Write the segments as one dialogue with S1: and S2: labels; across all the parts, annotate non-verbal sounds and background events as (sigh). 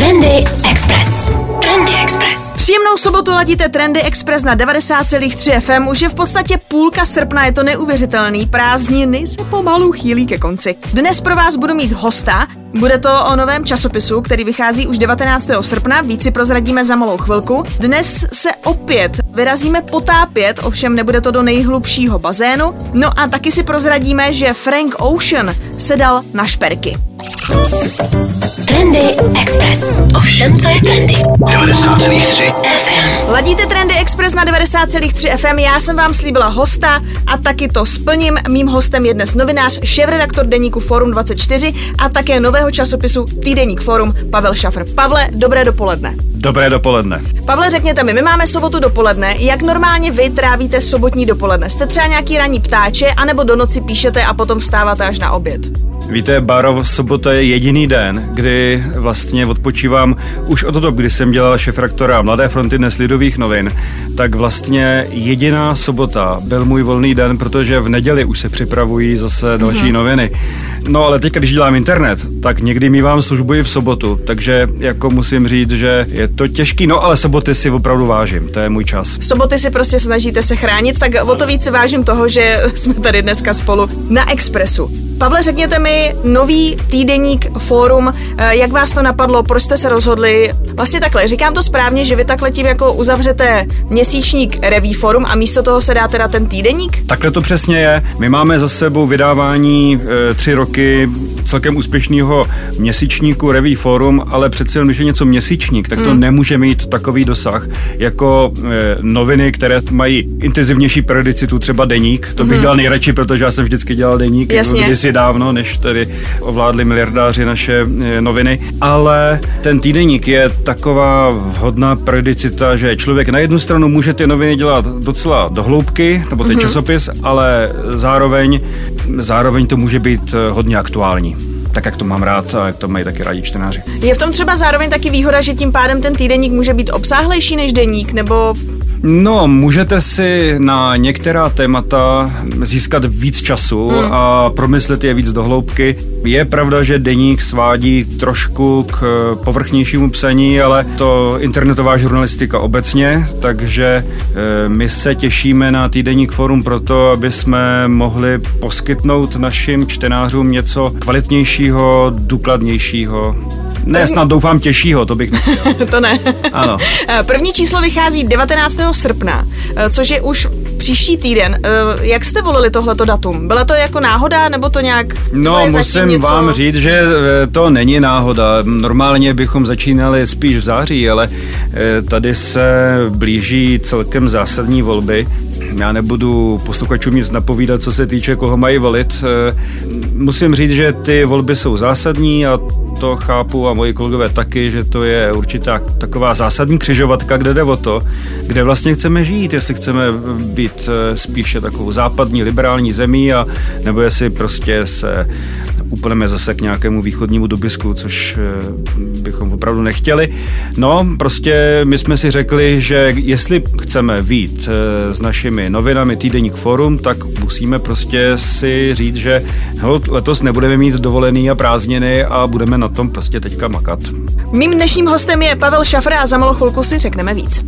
S1: Trendy Express. Trendy Express.
S2: Příjemnou sobotu ladíte Trendy Express na 90,3 FM. Už je v podstatě půlka srpna, je to neuvěřitelný. Prázdniny se pomalu chýlí ke konci. Dnes pro vás budu mít hosta. Bude to o novém časopisu, který vychází už 19. srpna. Víc si prozradíme za malou chvilku. Dnes se opět vyrazíme potápět, ovšem nebude to do nejhlubšího bazénu. No a taky si prozradíme, že Frank Ocean se dal na šperky.
S1: Trendy Express. Ovšem, co je trendy?
S3: 90,3
S1: FM.
S2: Ladíte Trendy Express na 90,3 FM, já jsem vám slíbila hosta a taky to splním. Mým hostem je dnes novinář, šéf-redaktor deníku Forum 24 a také nového časopisu Týdeník Forum Pavel Šafr. Pavle, dobré dopoledne.
S4: Dobré dopoledne.
S2: Pavle, řekněte mi, my máme sobotu dopoledne, jak normálně vy trávíte sobotní dopoledne? Jste třeba nějaký ranní ptáče, anebo do noci píšete a potom vstáváte až na oběd?
S4: Víte, Barov sobota je jediný den, kdy vlastně odpočívám už od toho, kdy jsem dělal šefraktora Mladé fronty dnes Lidových novin, tak vlastně jediná sobota byl můj volný den, protože v neděli už se připravují zase další mm-hmm. noviny. No ale teď, když dělám internet, tak někdy mývám službu i v sobotu, takže jako musím říct, že je to těžký, no ale soboty si opravdu vážím, to je můj čas.
S2: Soboty si prostě snažíte se chránit, tak o to víc si vážím toho, že jsme tady dneska spolu na Expressu. Pavle, řekněte mi, nový týdeník Fórum, eh, jak vás to napadlo, proč jste se rozhodli? Vlastně takhle, říkám to správně, že vy takhle tím jako uzavřete měsíčník Reví Fórum a místo toho se dá teda ten týdeník?
S4: Takhle to přesně je. My máme za sebou vydávání e, tři roky celkem úspěšného měsíčníku Reví Forum, ale přeci jen, když je něco měsíčník, tak to hmm. nemůže mít takový dosah jako e, noviny, které mají intenzivnější periodicitu, třeba deník. To bych hmm. dělal nejradši, protože já jsem vždycky dělal deník
S2: Jasně.
S4: kdysi dávno, než tedy ovládli miliardáři naše e, noviny. Ale ten týdeník je taková vhodná periodicita, že člověk na jednu stranu může ty noviny dělat docela dohloubky, nebo ten hmm. časopis, ale zároveň, zároveň to může být e, hodně aktuální tak jak to mám rád a jak to mají taky rádi čtenáři.
S2: Je v tom třeba zároveň taky výhoda, že tím pádem ten týdeník může být obsáhlejší než deník, nebo
S4: No, můžete si na některá témata získat víc času hmm. a promyslet je víc dohloubky. Je pravda, že deník svádí trošku k povrchnějšímu psaní, ale to internetová žurnalistika obecně, takže e, my se těšíme na týdeník forum proto, aby jsme mohli poskytnout našim čtenářům něco kvalitnějšího, důkladnějšího. Ne, snad doufám těžšího, to bych nechtěl. (laughs)
S2: to ne.
S4: Ano. (laughs)
S2: První číslo vychází 19. srpna, eh, což je už příští týden. Eh, jak jste volili tohleto datum? Byla to jako náhoda, nebo to nějak...
S4: No, musím něco... vám říct, že eh, to není náhoda. Normálně bychom začínali spíš v září, ale tady se blíží celkem zásadní volby. Já nebudu posluchačům nic napovídat, co se týče, koho mají volit. Musím říct, že ty volby jsou zásadní a to chápu a moji kolegové taky, že to je určitá taková zásadní křižovatka, kde jde o to, kde vlastně chceme žít, jestli chceme být eh, spíše takovou západní liberální zemí a nebo jestli prostě se úplneme zase k nějakému východnímu dobisku, což eh, bychom opravdu nechtěli. No, prostě my jsme si řekli, že jestli chceme vít eh, s našimi novinami Týdeník Forum, tak musíme prostě si říct, že no, letos nebudeme mít dovolený a prázdniny a budeme na tom prostě teďka makat.
S2: Mým dnešním hostem je Pavel Šafr a za malou chvilku si řekneme víc.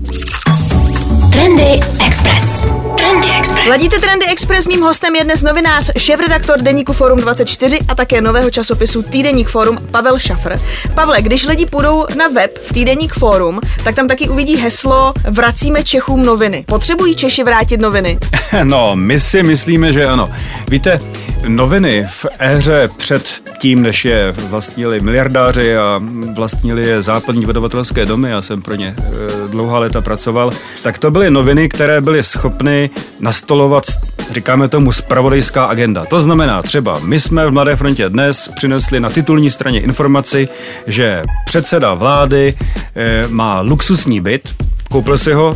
S1: Trendy Express. Trendy Express.
S2: Ladíte Trendy Express, mým hostem je dnes novinář, šéf-redaktor Deníku Forum 24 a také nového časopisu Týdeník Forum Pavel Šafr. Pavle, když lidi půjdou na web Týdeník Forum, tak tam taky uvidí heslo Vracíme Čechům noviny. Potřebují Češi vrátit noviny? (laughs)
S4: No, my si myslíme, že ano. Víte, noviny v éře před tím, než je vlastnili miliardáři a vlastnili je západní vydavatelské domy, já jsem pro ně e, dlouhá léta pracoval, tak to byly noviny, které byly schopny nastolovat, říkáme tomu, spravodajská agenda. To znamená třeba, my jsme v Mladé frontě dnes přinesli na titulní straně informaci, že předseda vlády e, má luxusní byt, koupil si ho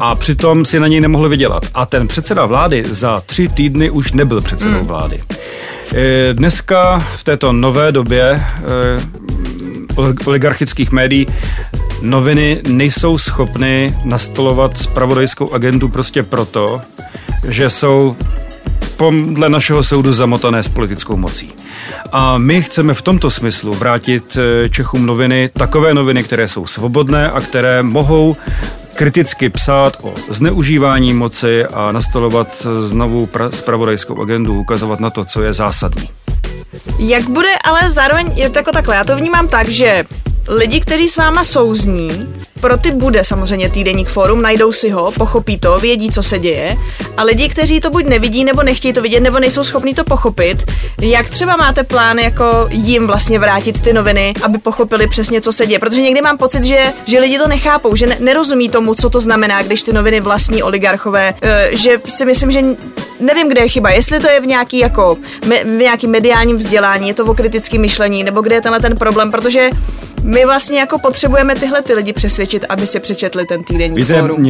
S4: a přitom si na něj nemohl vydělat. A ten předseda vlády za tři týdny už nebyl předsedou mm. vlády. E, dneska v této nové době e, oligarchických médií noviny nejsou schopny nastolovat spravodajskou agendu prostě proto, že jsou podle našeho soudu zamotané s politickou mocí. A my chceme v tomto smyslu vrátit eh, Čechům noviny, takové noviny, které jsou svobodné a které mohou kriticky psát o zneužívání moci a nastolovat znovu spravodajskou agendu, ukazovat na to, co je zásadní.
S2: Jak bude ale zároveň, je to jako takhle, já to vnímám tak, že lidi, kteří s váma souzní, pro ty bude samozřejmě týdeník forum, najdou si ho, pochopí to, vědí, co se děje. A lidi, kteří to buď nevidí, nebo nechtějí to vidět, nebo nejsou schopni to pochopit, jak třeba máte plán jako jim vlastně vrátit ty noviny, aby pochopili přesně, co se děje. Protože někdy mám pocit, že, že lidi to nechápou, že ne, nerozumí tomu, co to znamená, když ty noviny vlastní oligarchové, eh, že si myslím, že nevím, kde je chyba. Jestli to je v nějaký jako v nějaký mediálním vzdělání, je to o kritickém myšlení, nebo kde je tenhle ten problém, protože my vlastně jako potřebujeme tyhle ty lidi přesvědčit, aby si přečetli ten týdenní
S4: Víte,
S2: fórum.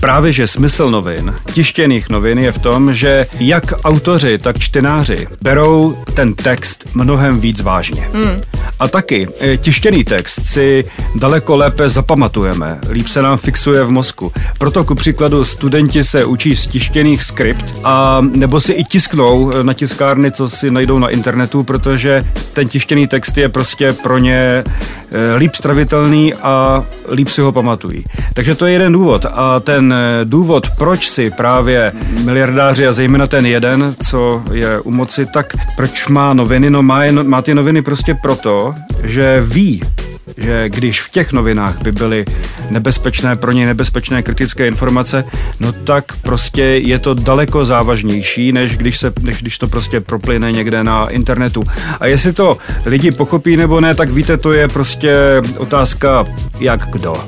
S4: právě že smysl novin, tištěných novin je v tom, že jak autoři, tak čtenáři berou ten text mnohem víc vážně. Hmm. A taky e, tištěný text si daleko lépe zapamatujeme, líp se nám fixuje v mozku. Proto ku příkladu studenti se učí z tištěných skript a nebo si i tisknou na tiskárny, co si najdou na internetu, protože ten tištěný text je prostě pro ně Eh, líp stravitelný a líp si ho pamatují. Takže to je jeden důvod. A ten eh, důvod, proč si právě miliardáři a zejména ten jeden, co je u moci, tak proč má noviny? No má, je, má ty noviny prostě proto, že ví, že když v těch novinách by byly nebezpečné, pro ně nebezpečné kritické informace, no tak prostě je to daleko závažnější, než když, se, než když to prostě proplyne někde na internetu. A jestli to lidi pochopí nebo ne, tak víte, to je prostě otázka jak kdo.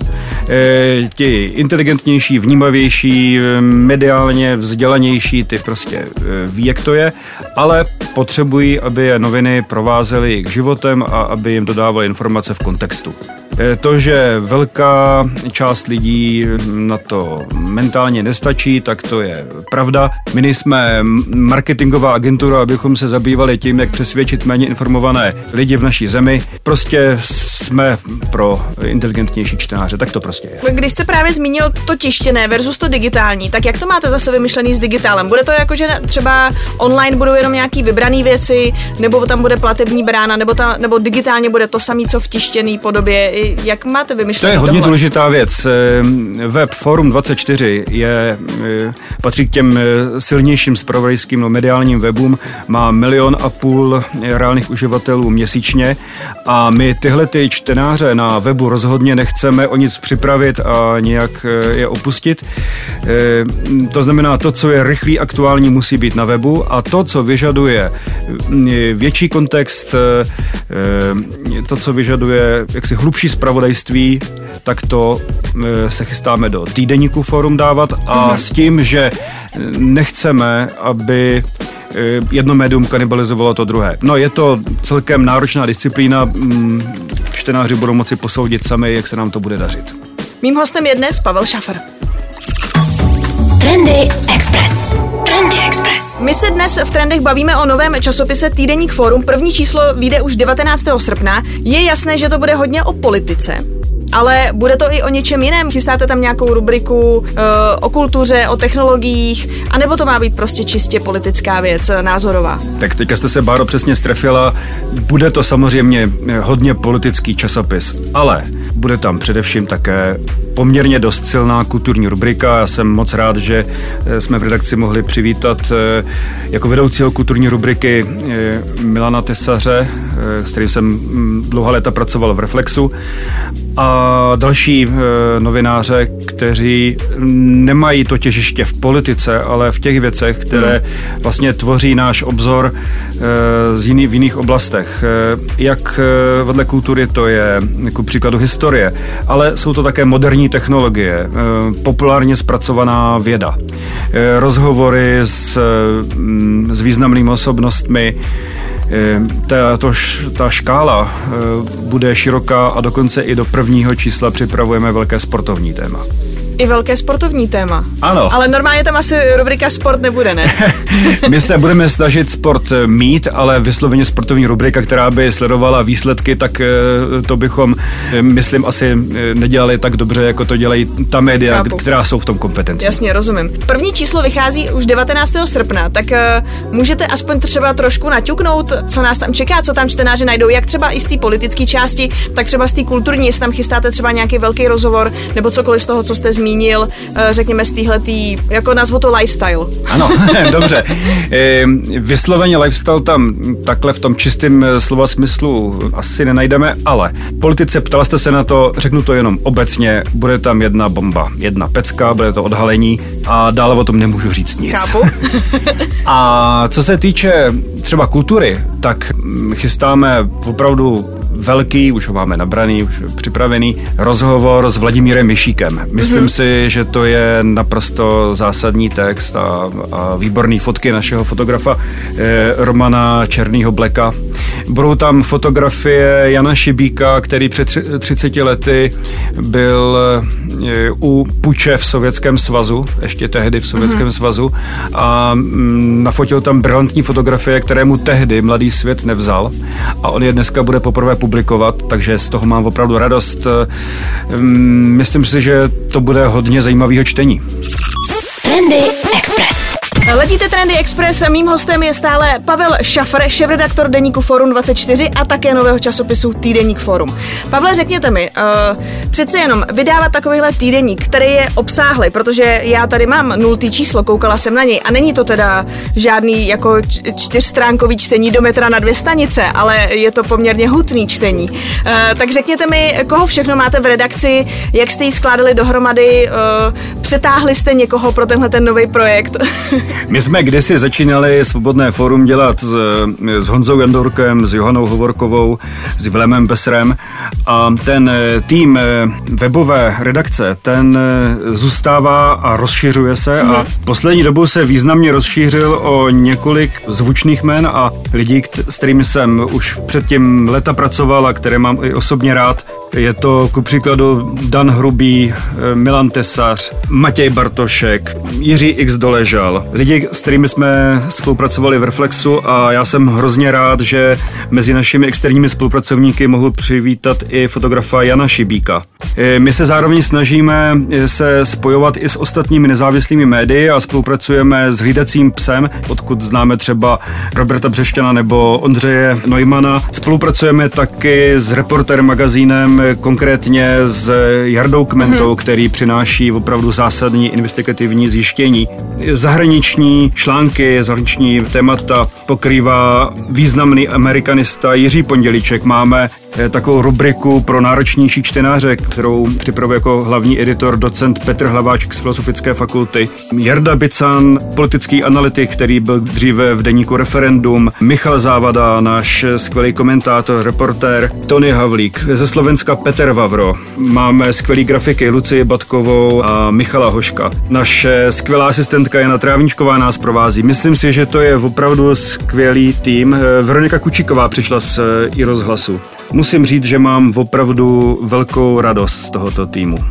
S4: E, ti inteligentnější, vnímavější, mediálně vzdělanější, ty prostě e, ví, jak to je, ale potřebují, aby je noviny provázely jejich životem a aby jim dodávaly informace v kontextu. Eh, to, že velká část lidí na to mentálně nestačí, tak to je pravda. My nejsme marketingová agentura, abychom se zabývali tím, jak přesvědčit méně informované lidi v naší zemi. Prostě jsme pro inteligentnější čtenáře, tak to prostě je.
S2: Když jste právě zmínil to tištěné versus to digitální, tak jak to máte zase vymyšlený s digitálem? Bude to jako, že třeba online budou jenom nějaký vybrané věci, nebo tam bude platební brána, nebo, ta, nebo digitálně bude to samé, co v tištěné podobě? Jak máte vymyšlené
S4: To je hodně tohle? důležitá věc. Ehm, web Forum 24 je, eh, patří k těm eh, silnějším spravodajským no, mediálním webům, má milion a půl reálných uživatelů měsíčně a my tyhle ty čtenáře na webu rozhodně nechceme o nic připravit a nějak eh, je opustit. Ehm, to znamená, to, co je rychlý, aktuální, musí být na webu a to, co vyžaduje větší kontext, to, co vyžaduje jaksi hlubší spravodajství, tak to se chystáme do týdeníku forum dávat a mm-hmm. s tím, že nechceme, aby jedno médium kanibalizovalo to druhé. No je to celkem náročná disciplína, mm, čtenáři budou moci posoudit sami, jak se nám to bude dařit.
S2: Mým hostem je dnes Pavel Šafer.
S1: Trendy Express. Trendy Express.
S2: My se dnes v Trendech bavíme o novém časopise Týdeník Forum. První číslo vyjde už 19. srpna. Je jasné, že to bude hodně o politice ale bude to i o něčem jiném. Chystáte tam nějakou rubriku e, o kultuře, o technologiích, anebo to má být prostě čistě politická věc, eh, názorová?
S4: Tak teďka jste se, Báro, přesně strefila. Bude to samozřejmě hodně politický časopis, ale bude tam především také poměrně dost silná kulturní rubrika. Já jsem moc rád, že eh, jsme v redakci mohli přivítat jako vedoucího kulturní rubriky Milana Tesaře, s kterým jsem mm, dlouhá léta pracoval v Reflexu. A další e, novináře, kteří nemají to těžiště v politice, ale v těch věcech, které hmm. vlastně tvoří náš obzor e, z jiný, v jiných oblastech. Jak vedle kultury to je, jako příkladu historie, ale jsou to také moderní technologie, populárně zpracovaná věda, rozhovory s, s významnými osobnostmi, Eh, ta, to, ta škála eh, bude široká a dokonce i do prvního čísla připravujeme velké sportovní téma.
S2: I velké sportovní téma.
S4: Ano.
S2: Ale normálně tam asi rubrika sport nebude, ne? (laughs)
S4: My se budeme snažit sport mít, ale vysloveně sportovní rubrika, která by sledovala výsledky, tak eh, to bychom, eh, myslím, asi eh, nedělali tak dobře, jako to dělají ta média,
S2: Chápu.
S4: která jsou v tom kompetentní.
S2: Jasně, rozumím. První číslo vychází už 19. srpna, tak můžete aspoň třeba trošku naťuknout, co nás tam čeká, co tam čtenáři najdou, jak třeba i z té politické části, tak třeba z té kulturní, jestli tam chystáte třeba nějaký velký rozhovor, nebo cokoliv z toho, co jste zmínil, uh, řekněme z téhletý, jako nazvu to lifestyle.
S4: Ano, (laughs) dobře. Eh, Vysloveně lifestyle tam takhle v tom čistém eh, slova smyslu asi nenajdeme, ale v politice ptala jste se na to, řeknu to jenom obecně, bude tam jedna bomba, jedna pecka, bude to odhalení a dále o tom nemůžu říct nic.
S2: Chápu. (laughs)
S4: A co se týče třeba kultury, tak mm, chystáme opravdu velký, už ho máme nabraný, už připravený, rozhovor s Vladimírem Myšíkem. Myslím mm-hmm. si, že to je naprosto zásadní text a, a výborný fotky našeho fotografa eh, Romana Černýho Bleka. Budou tam fotografie Jana Šibíka, který před tři- 30 lety byl eh, u puče v Sovětském svazu, ještě tehdy v Sovětském mm-hmm. svazu a mm, nafotil tam brilantní fotografie, které mu tehdy mladý svět nevzal a on je dneska bude poprvé publikovat, takže z toho mám opravdu radost. Mm, Myslím si, že to bude hodně zajímavého čtení.
S1: Trendy
S2: Ledíte Trendy Express, mým hostem je stále Pavel Šafr, šéfredaktor deníku Forum 24 a také nového časopisu Týdeník Forum. Pavle, řekněte mi, uh, přece jenom vydávat takovýhle týdeník, který je obsáhlý, protože já tady mám nultý číslo, koukala jsem na něj a není to teda žádný jako čtyřstránkový čtení do metra na dvě stanice, ale je to poměrně hutný čtení. Uh, tak řekněte mi, koho všechno máte v redakci, jak jste ji skládali dohromady, uh, přetáhli jste někoho pro tenhle ten nový projekt? (laughs)
S4: My jsme kdysi začínali Svobodné fórum dělat s, s Honzou Jandorkem, s Johanou Hovorkovou, s Vilemem Besrem a ten eh, tým eh, webové redakce, ten eh, zůstává a rozšiřuje se mm. a poslední dobou se významně rozšířil o několik zvučných men a lidí, s kterými jsem už předtím leta pracoval a které mám i osobně rád. Je to ku příkladu Dan Hrubý, Milan Tesař, Matěj Bartošek, Jiří X Doležal. Lidi, s kterými jsme spolupracovali v Reflexu a já jsem hrozně rád, že mezi našimi externími spolupracovníky mohu přivítat i fotografa Jana Šibíka. E, My se zároveň snažíme se spojovat i s ostatními nezávislými médii a spolupracujeme s hlídacím psem, odkud známe třeba Roberta Břešťana nebo Ondřeje Neumana. Spolupracujeme taky s Reporter magazínem, konkrétně s Jardou Kmentou, mm-hmm. který přináší opravdu zásadní investigativní zjištění. Zahraniční články, zahraniční témata pokrývá významný amerikanista Jiří Pondělíček. Máme takovou rubriku pro náročnější čtenáře, kterou připravuje jako hlavní editor docent Petr Hlaváček z Filozofické fakulty. Jarda Bican, politický analytik, který byl dříve v deníku Referendum. Michal Závada, náš skvělý komentátor, reportér. Tony Havlík. Ze Slovenska Petr Vavro. Máme skvělý grafiky Lucie Batkovou a Michala Hoška. Naše skvělá asistentka Jana Trávničková nás provází. Myslím si, že to je opravdu skvělý tým. Veronika Kučíková přišla z eh, i rozhlasu. Musím říct, že mám opravdu velkou radost z tohoto týmu.
S2: Uh,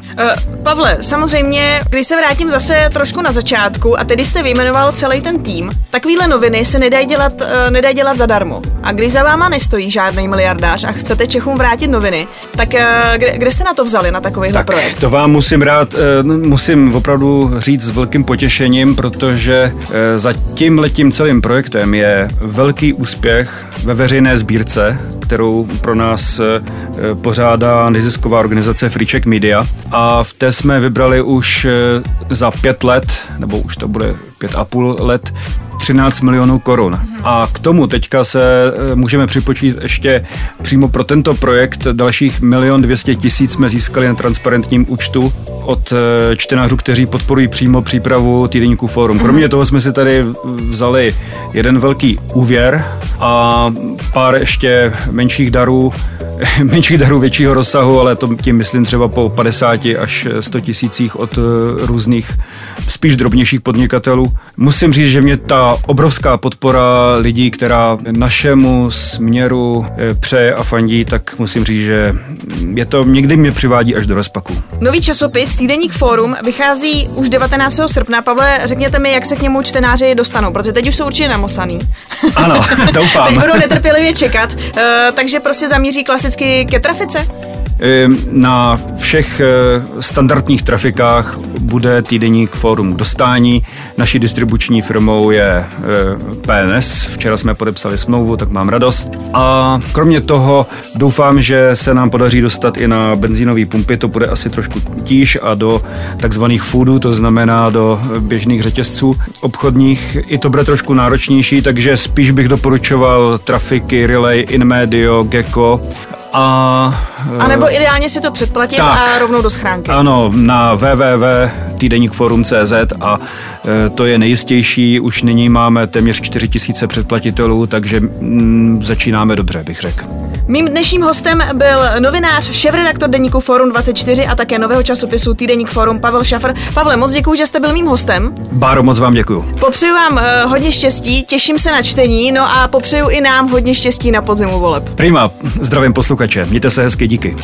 S2: Pavle, samozřejmě, když se vrátím zase trošku na začátku a tedy jste vyjmenoval celý ten tým, takovýhle noviny se nedají dělat, uh, nedají dělat zadarmo. A když za váma nestojí žádný miliardář a chcete Čechům vrátit noviny, tak uh, kde, kde jste na to vzali, na takovýhle
S4: Tak
S2: projekt?
S4: to vám musím rád, eh, musím opravdu říct s velkým potěšením, protože eh, za tím letím celým projektem je velký úspěch ve veřejné sbírce, kterou pro nás eh, pořádá nezisková organizace Freecheck Media a v té jsme vybrali už eh, za pět let, nebo už to bude pět a půl let, 13 milionů korun. A k tomu teďka se eh, můžeme připočít ještě přímo pro tento projekt dalších milion 200 tisíc jsme získali na transparentním účtu od eh, čtenářů, kteří podporují přímo přípravu týdenníku Forum. Kromě toho jsme si tady vzali jeden velký úvěr a pár ještě menších darů, (laughs) menších darů většího rozsahu, ale to tím myslím třeba po 50 až 100 tisících od eh, různých spíš drobnějších podnikatelů. Musím říct, že mě ta a obrovská podpora lidí, která našemu směru eh, přeje a fandí, tak musím říct, že je to někdy mě přivádí až do rozpaku.
S2: Nový časopis Týdeník Fórum vychází už 19. srpna. Pavle, řekněte mi, jak se k němu čtenáři dostanou, protože teď už jsou určitě namosaný.
S4: Ano, (laughs) doufám.
S2: teď budou netrpělivě čekat, uh, takže prostě zamíří klasicky ke trafice?
S4: Ehm, na všech eh, standardních trafikách bude týdeník Fórum dostání. Naší distribuční firmou je eh, PNS. Včera jsme podepsali smlouvu, tak mám radost. A kromě toho doufám, že se nám podaří dostat i na benzínové pumpy. To bude asi trošku tíž a do takzvaných foodů, to znamená do běžných řetězců obchodních. I to bude trošku náročnější, takže spíš bych doporučoval trafiky Relay, Inmedio, Gecko a,
S2: a nebo ideálně si to předplatit tak, a rovnou do schránky.
S4: Ano, na www.týdeníkforum.cz a to je nejistější. Už nyní máme téměř 4 tisíce předplatitelů, takže mm, začínáme dobře, bych řekl.
S2: Mým dnešním hostem byl novinář, šéfredaktor deníku Forum 24 a také nového časopisu Týdeník Forum Pavel Šafr. Pavle, moc děkuji, že jste byl mým hostem.
S4: Báro, moc vám děkuji.
S2: Popřeju vám uh, hodně štěstí, těším se na čtení, no a popřeju i nám hodně štěstí na podzimu voleb.
S4: Prima, zdravím posluchače, mějte se hezky, díky.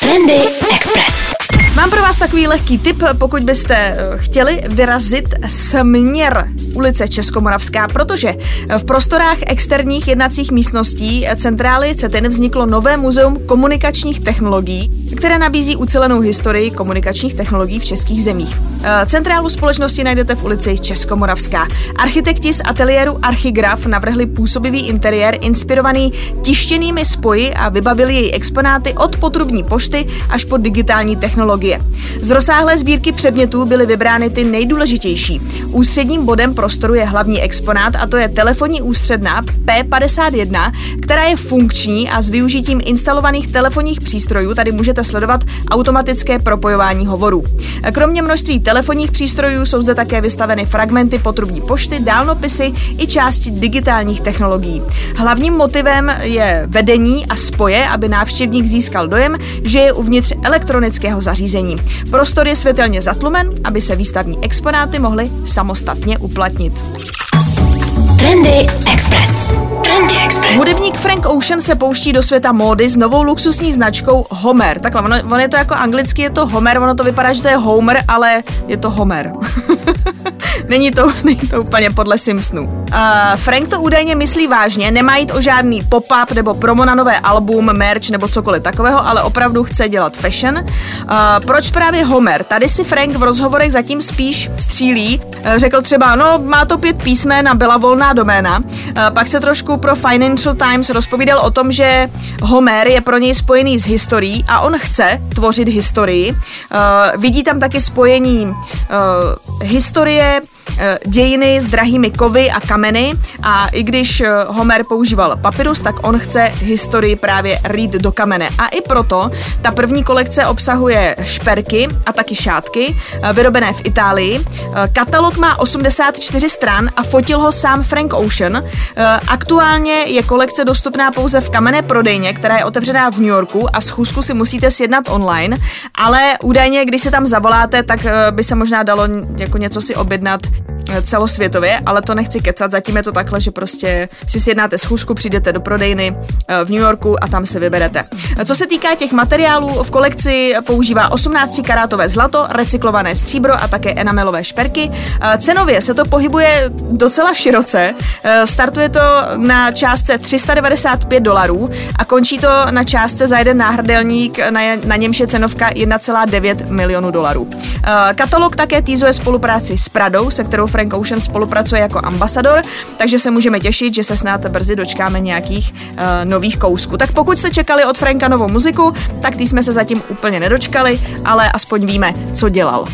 S1: Trendy Express.
S2: Mám pro vás takový lehký tip, pokud byste eh, chtěli vyrazit směr ulice Českomoravská, protože v prostorách externích jednacích místností centrály CETIN vzniklo nové muzeum komunikačních technologií, které nabízí ucelenou historii komunikačních technologií v českých zemích. Eh, centrálu společnosti najdete v ulici Českomoravská. Architekti z ateliéru Archigraf navrhli působivý interiér inspirovaný tištěnými spoji a vybavili jej exponáty od potrubní pošty až po digitální technologie. Z rozsáhlé sbírky předmětů byly vybrány ty nejdůležitější. Ústředním bodem prostoru je hlavní exponát a to je telefonní ústředná P51, která je funkční a s využitím instalovaných telefonních přístrojů tady můžete sledovat automatické propojování hovorů. Kromě množství telefonních přístrojů jsou zde také vystaveny fragmenty potrubní pošty, dálnopisy i části digitálních technologií. Hlavním motivem je vedení a spoje, aby návštěvník získal dojem, že je uvnitř elektronického zařízení. Prostor je světelně zatlumen, aby se výstavní exponáty mohly samostatně uplatnit.
S1: Trendy Express. Trendy Express.
S2: Hudebník Frank Ocean se pouští do světa módy s novou luxusní značkou Homer. Takhle, ono, ono je to jako anglicky, je to Homer, ono to vypadá, že to je Homer, ale je to Homer. (laughs) není, to, (laughs) není to úplně podle Simpsonu. Uh, Frank to údajně myslí vážně, nemá jít o žádný pop-up nebo promo na nové album, merch nebo cokoliv takového, ale opravdu chce dělat fashion. Uh, proč právě Homer? Tady si Frank v rozhovorech zatím spíš střílí. Uh, řekl třeba, no má to pět písmen a byla volná doména. Uh, pak se trošku pro Financial Times rozpovídal o tom, že Homer je pro něj spojený s historií a on chce tvořit historii. Uh, vidí tam taky spojení uh, historie, dějiny s drahými kovy a kameny a i když eh, Homer používal papyrus, tak on chce historii právě rýt do kamene. A i proto ta první kolekce obsahuje šperky a taky šátky, eh, vyrobené v Itálii. Katalog má 84 stran a fotil ho sám Frank Ocean. Aktuálně je kolekce dostupná pouze v kamenné prodejně, která je otevřená v New Yorku a schůzku si musíte sjednat online, ale údajně, když se tam zavoláte, tak by se možná dalo jako něco si objednat celosvětově, ale to nechci kecat, zatím je to takhle, že prostě si sjednáte schůzku, přijdete do prodejny eh, v New Yorku a tam si vyberete. Co se týká těch materiálů, v kolekci používá 18 karátové zlato, recyklované stříbro a také enamelové šperky. Eh, cenově se to pohybuje docela široce. Eh, startuje to na částce 395 dolarů a končí to na částce za jeden náhrdelník, na, na němž je cenovka 1,9 milionu dolarů. Katalog také týzuje spolupráci s Pradou, se kterou Frank Ocean spolupracuje jako ambasador, takže se můžeme těšit, že se snad brzy dočkáme nějakých uh, nových kousků. Tak pokud jste čekali od Franka novou muziku, tak ty jsme se zatím úplně nedočkali, ale aspoň víme, co dělal.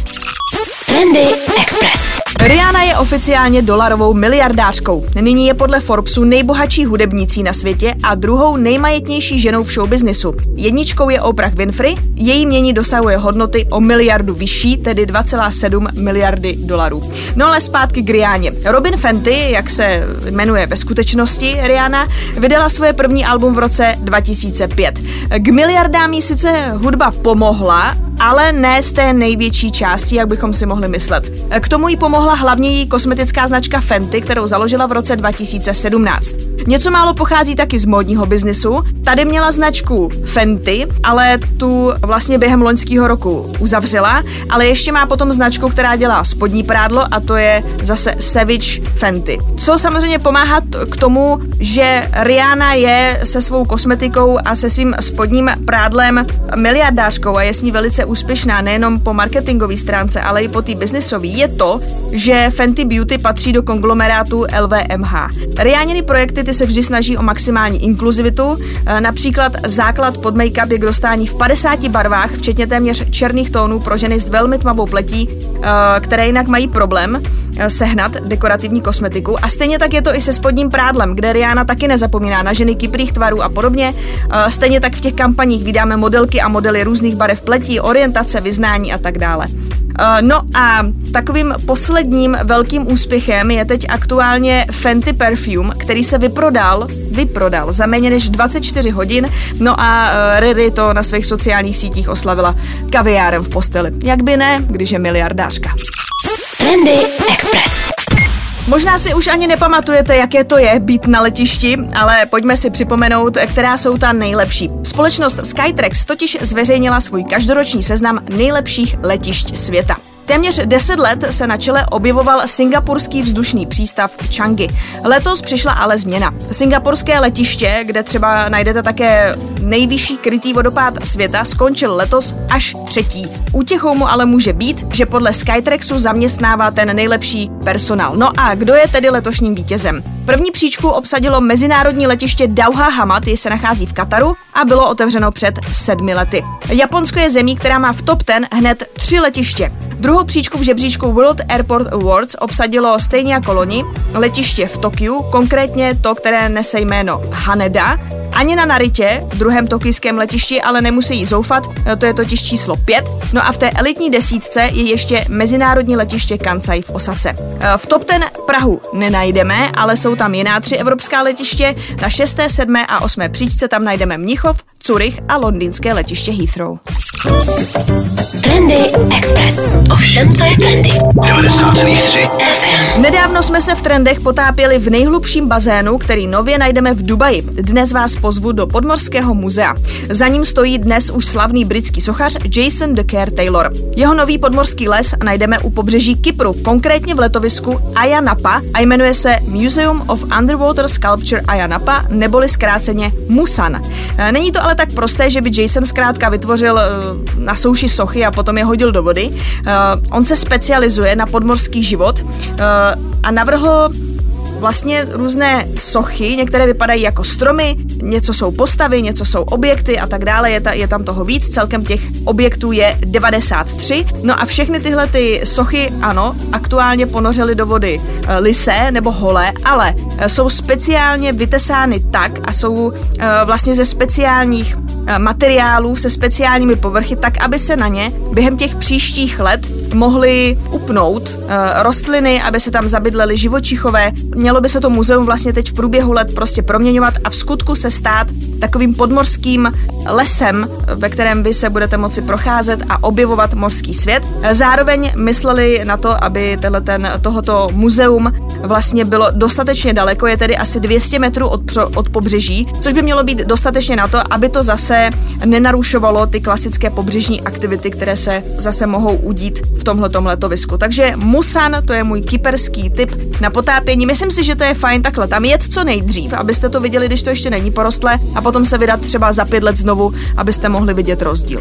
S1: Trendy Express.
S2: Rihanna je oficiálně dolarovou miliardářkou. Nyní je podle Forbesu nejbohatší hudebnicí na světě a druhou nejmajetnější ženou v showbiznisu. Jedničkou je Oprah Winfrey, její mění dosahuje hodnoty o miliardu vyšší, tedy 2,7 miliardy dolarů. No ale zpátky k Rihanně. Robin Fenty, jak se jmenuje ve skutečnosti Rihanna, vydala svoje první album v roce 2005. K miliardám jí sice hudba pomohla, ale ne z té největší části, jak bychom si mohli myslet. K tomu jí pomohla hlavně její kosmetická značka Fenty, kterou založila v roce 2017. Něco málo pochází taky z módního biznisu. Tady měla značku Fenty, ale tu vlastně během loňského roku uzavřela, ale ještě má potom značku, která dělá spodní prádlo a to je zase Savage Fenty. Co samozřejmě pomáhá k tomu, že Rihanna je se svou kosmetikou a se svým spodním prádlem miliardářkou a je s ní velice úspěšná nejenom po marketingové stránce, ale i po té biznisové, je to, že Fenty Beauty patří do konglomerátu LVMH. Rihanny projekty ty se vždy snaží o maximální inkluzivitu, e, například základ pod make-up je k dostání v 50 barvách, včetně téměř černých tónů pro ženy s velmi tmavou pletí, e, které jinak mají problém e, sehnat dekorativní kosmetiku. A stejně tak je to i se spodním prádlem, kde Rihanna taky nezapomíná na ženy kyprých tvarů a podobně. Stejně tak v těch kampaních vydáme modelky a modely různých barev pletí, orientace, vyznání a tak dále. Eh, no a takovým posledním velkým úspěchem je teď aktuálně Fenty Perfume, který se vyprodal, vyprodal za méně než 24 hodin, no a eh, Riri to na svých sociálních sítích oslavila kaviárem v posteli. Jak by ne, když je miliardářka.
S1: Trendy Express.
S2: Možná si už ani nepamatujete, jaké to je být na letišti, ale pojďme si připomenout, která jsou ta nejlepší. Společnost Skytrax totiž zveřejnila svůj každoroční seznam nejlepších letišť světa. Téměř 10 let se na čele objevoval singapurský vzdušný přístav Changi. Letos přišla ale změna. Singapurské letiště, kde třeba najdete také nejvyšší krytý vodopád světa, skončil letos až třetí. Útěchou mu ale může být, že podle Skytraxu zaměstnává ten nejlepší personál. No a kdo je tedy letošním vítězem? První příčku obsadilo mezinárodní letiště Dauha Hamad, jež se nachází v Kataru a bylo otevřeno před sedmi lety. Japonsko je zemí, která má v top 10 hned tři letiště. Druhou příčku v žebříčku World Airport Awards obsadilo stejně jako loni letiště v Tokiu, konkrétně to, které nese jméno Haneda. Ani na Naritě, druhém tokijském letišti, ale nemusí zoufat, to je totiž číslo 5. No a v té elitní desítce je ještě mezinárodní letiště Kansai v Osace. V top ten Prahu nenajdeme, ale jsou tam jiná tři evropská letiště. Na 6., 7. a 8. příčce tam najdeme Mnichov, Curych a londýnské letiště Heathrow.
S1: Trendy Express. Ovšem, co je trendy? 90,3 FM.
S2: Nedávno jsme se v trendech potápěli v nejhlubším bazénu, který nově najdeme v Dubaji. Dnes vás pozvu do Podmorského muzea. Za ním stojí dnes už slavný britský sochař Jason Decker Taylor. Jeho nový podmorský les najdeme u pobřeží Kypru, konkrétně v letovisku Ayia Napa a jmenuje se Museum of Underwater Sculpture Ayia Napa, neboli zkráceně Musan. Není to ale tak prosté, že by Jason zkrátka vytvořil eh, na souši sochy a potom je hodil do vody. Uh, on se specializuje na podmorský život uh, a navrhl vlastně různé sochy, některé vypadají jako stromy, něco jsou postavy, něco jsou objekty a tak dále, je, ta, je tam toho víc, celkem těch objektů je 93. No a všechny tyhle ty sochy, ano, aktuálně ponořily do vody lise nebo holé, ale jsou speciálně vytesány tak a jsou vlastně ze speciálních materiálů se speciálními povrchy, tak aby se na ně během těch příštích let mohly upnout e, rostliny, aby se tam zabydlely živočichové, mělo by se to muzeum vlastně teď v průběhu let prostě proměňovat a v skutku se stát takovým podmorským lesem, ve kterém vy se budete moci procházet a objevovat mořský svět. Zároveň mysleli na to, aby ten, tohoto muzeum vlastně bylo dostatečně daleko, je tedy asi 200 metrů od, od pobřeží, což by mělo být dostatečně na to, aby to zase nenarušovalo ty klasické pobřežní aktivity, které se zase mohou udít v tomhletom letovisku. Takže Musan, to je můj kyperský tip na potápění. Myslím si, že to je fajn takhle tam jet co nejdřív, abyste to viděli, když to ještě není porostlé a potom se vydat třeba za pět let znovu, abyste mohli vidět rozdíl.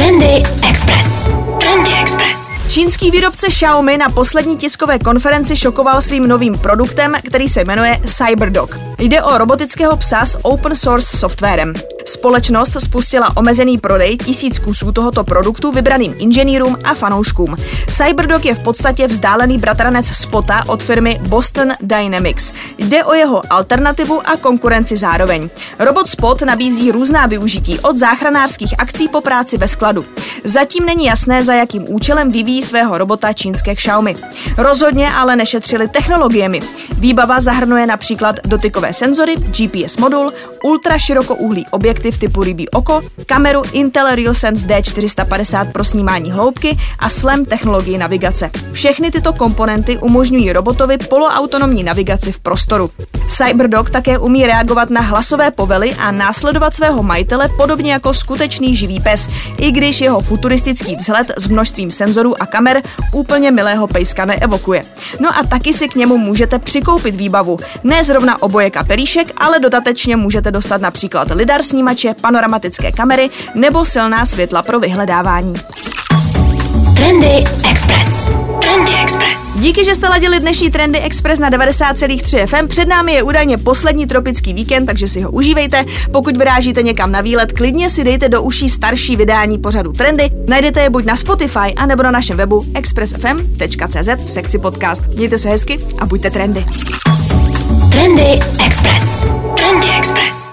S1: Trendy Express. Trendy Express.
S2: Čínský výrobce Xiaomi na poslední tiskové konferenci šokoval svým novým produktem, který se jmenuje CyberDog. Jde o robotického psa s open source softwarem. Společnost spustila omezený prodej tisíc kusů tohoto produktu vybraným inženýrům a fanouškům. Cyberdog je v podstatě vzdálený bratranec Spota od firmy Boston Dynamics. Jde o jeho alternativu a konkurenci zároveň. Robot Spot nabízí různá využití od záchranářských akcí po práci ve skladu. Zatím není jasné, za jakým účelem vyvíjí svého robota čínské Xiaomi. Rozhodně ale nešetřili technologiemi. Výbava zahrnuje například dotykové senzory, GPS modul, ultra širokouhlý objektiv typu rybí oko, kameru Intel RealSense D450 pro snímání hloubky a SLAM technologii navigace. Všechny tyto komponenty umožňují robotovi poloautonomní navigaci v prostoru. Cyberdog také umí reagovat na hlasové povely a následovat svého majitele podobně jako skutečný živý pes, i když jeho futuristický vzhled s množstvím senzorů a kamer úplně milého pejska neevokuje. No a taky si k němu můžete přikoupit výbavu. Ne zrovna obojek a pelíšek, ale dodatečně můžete dostat například lidar snímače, panoramatické kamery nebo silná světla pro vyhledávání.
S1: Trendy Express. Trendy Express.
S2: Díky, že jste ladili dnešní Trendy Express na 90,3 FM. Před námi je údajně poslední tropický víkend, takže si ho užívejte. Pokud vyrážíte někam na výlet, klidně si dejte do uší starší vydání pořadu Trendy. Najdete je buď na Spotify, anebo na našem webu expressfm.cz v sekci podcast. Mějte se hezky a buďte trendy.
S1: Trendy Express. Trendy Express.